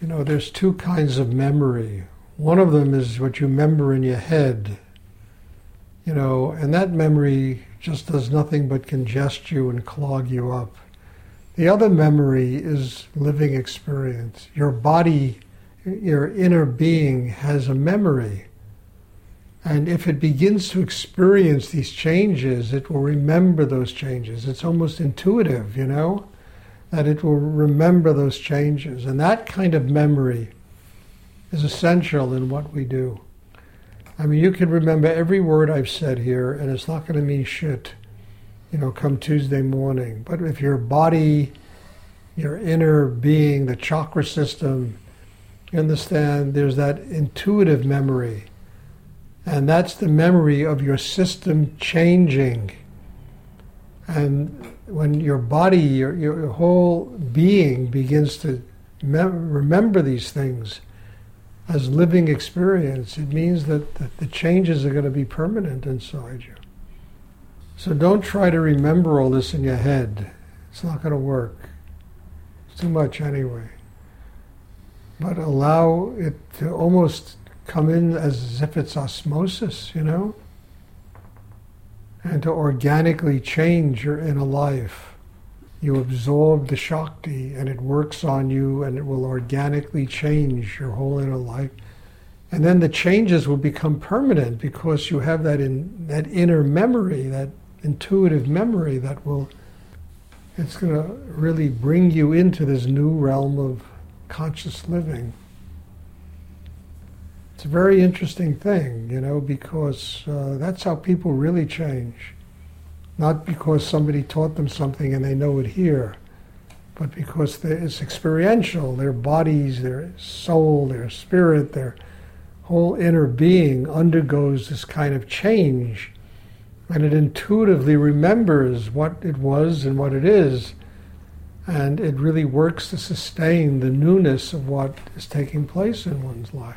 You know, there's two kinds of memory. One of them is what you remember in your head, you know, and that memory just does nothing but congest you and clog you up. The other memory is living experience. Your body, your inner being has a memory. And if it begins to experience these changes, it will remember those changes. It's almost intuitive, you know, that it will remember those changes. And that kind of memory is essential in what we do. I mean, you can remember every word I've said here, and it's not going to mean shit, you know, come Tuesday morning. But if your body, your inner being, the chakra system, you understand there's that intuitive memory and that's the memory of your system changing. And when your body, your, your whole being begins to mem- remember these things as living experience, it means that, that the changes are going to be permanent inside you. So don't try to remember all this in your head. It's not going to work. It's too much anyway. But allow it to almost come in as if it's osmosis, you know? And to organically change your inner life. You absorb the Shakti and it works on you and it will organically change your whole inner life. And then the changes will become permanent because you have that in that inner memory, that intuitive memory that will it's going to really bring you into this new realm of conscious living. It's a very interesting thing, you know, because uh, that's how people really change. Not because somebody taught them something and they know it here, but because it's experiential. Their bodies, their soul, their spirit, their whole inner being undergoes this kind of change. And it intuitively remembers what it was and what it is. And it really works to sustain the newness of what is taking place in one's life.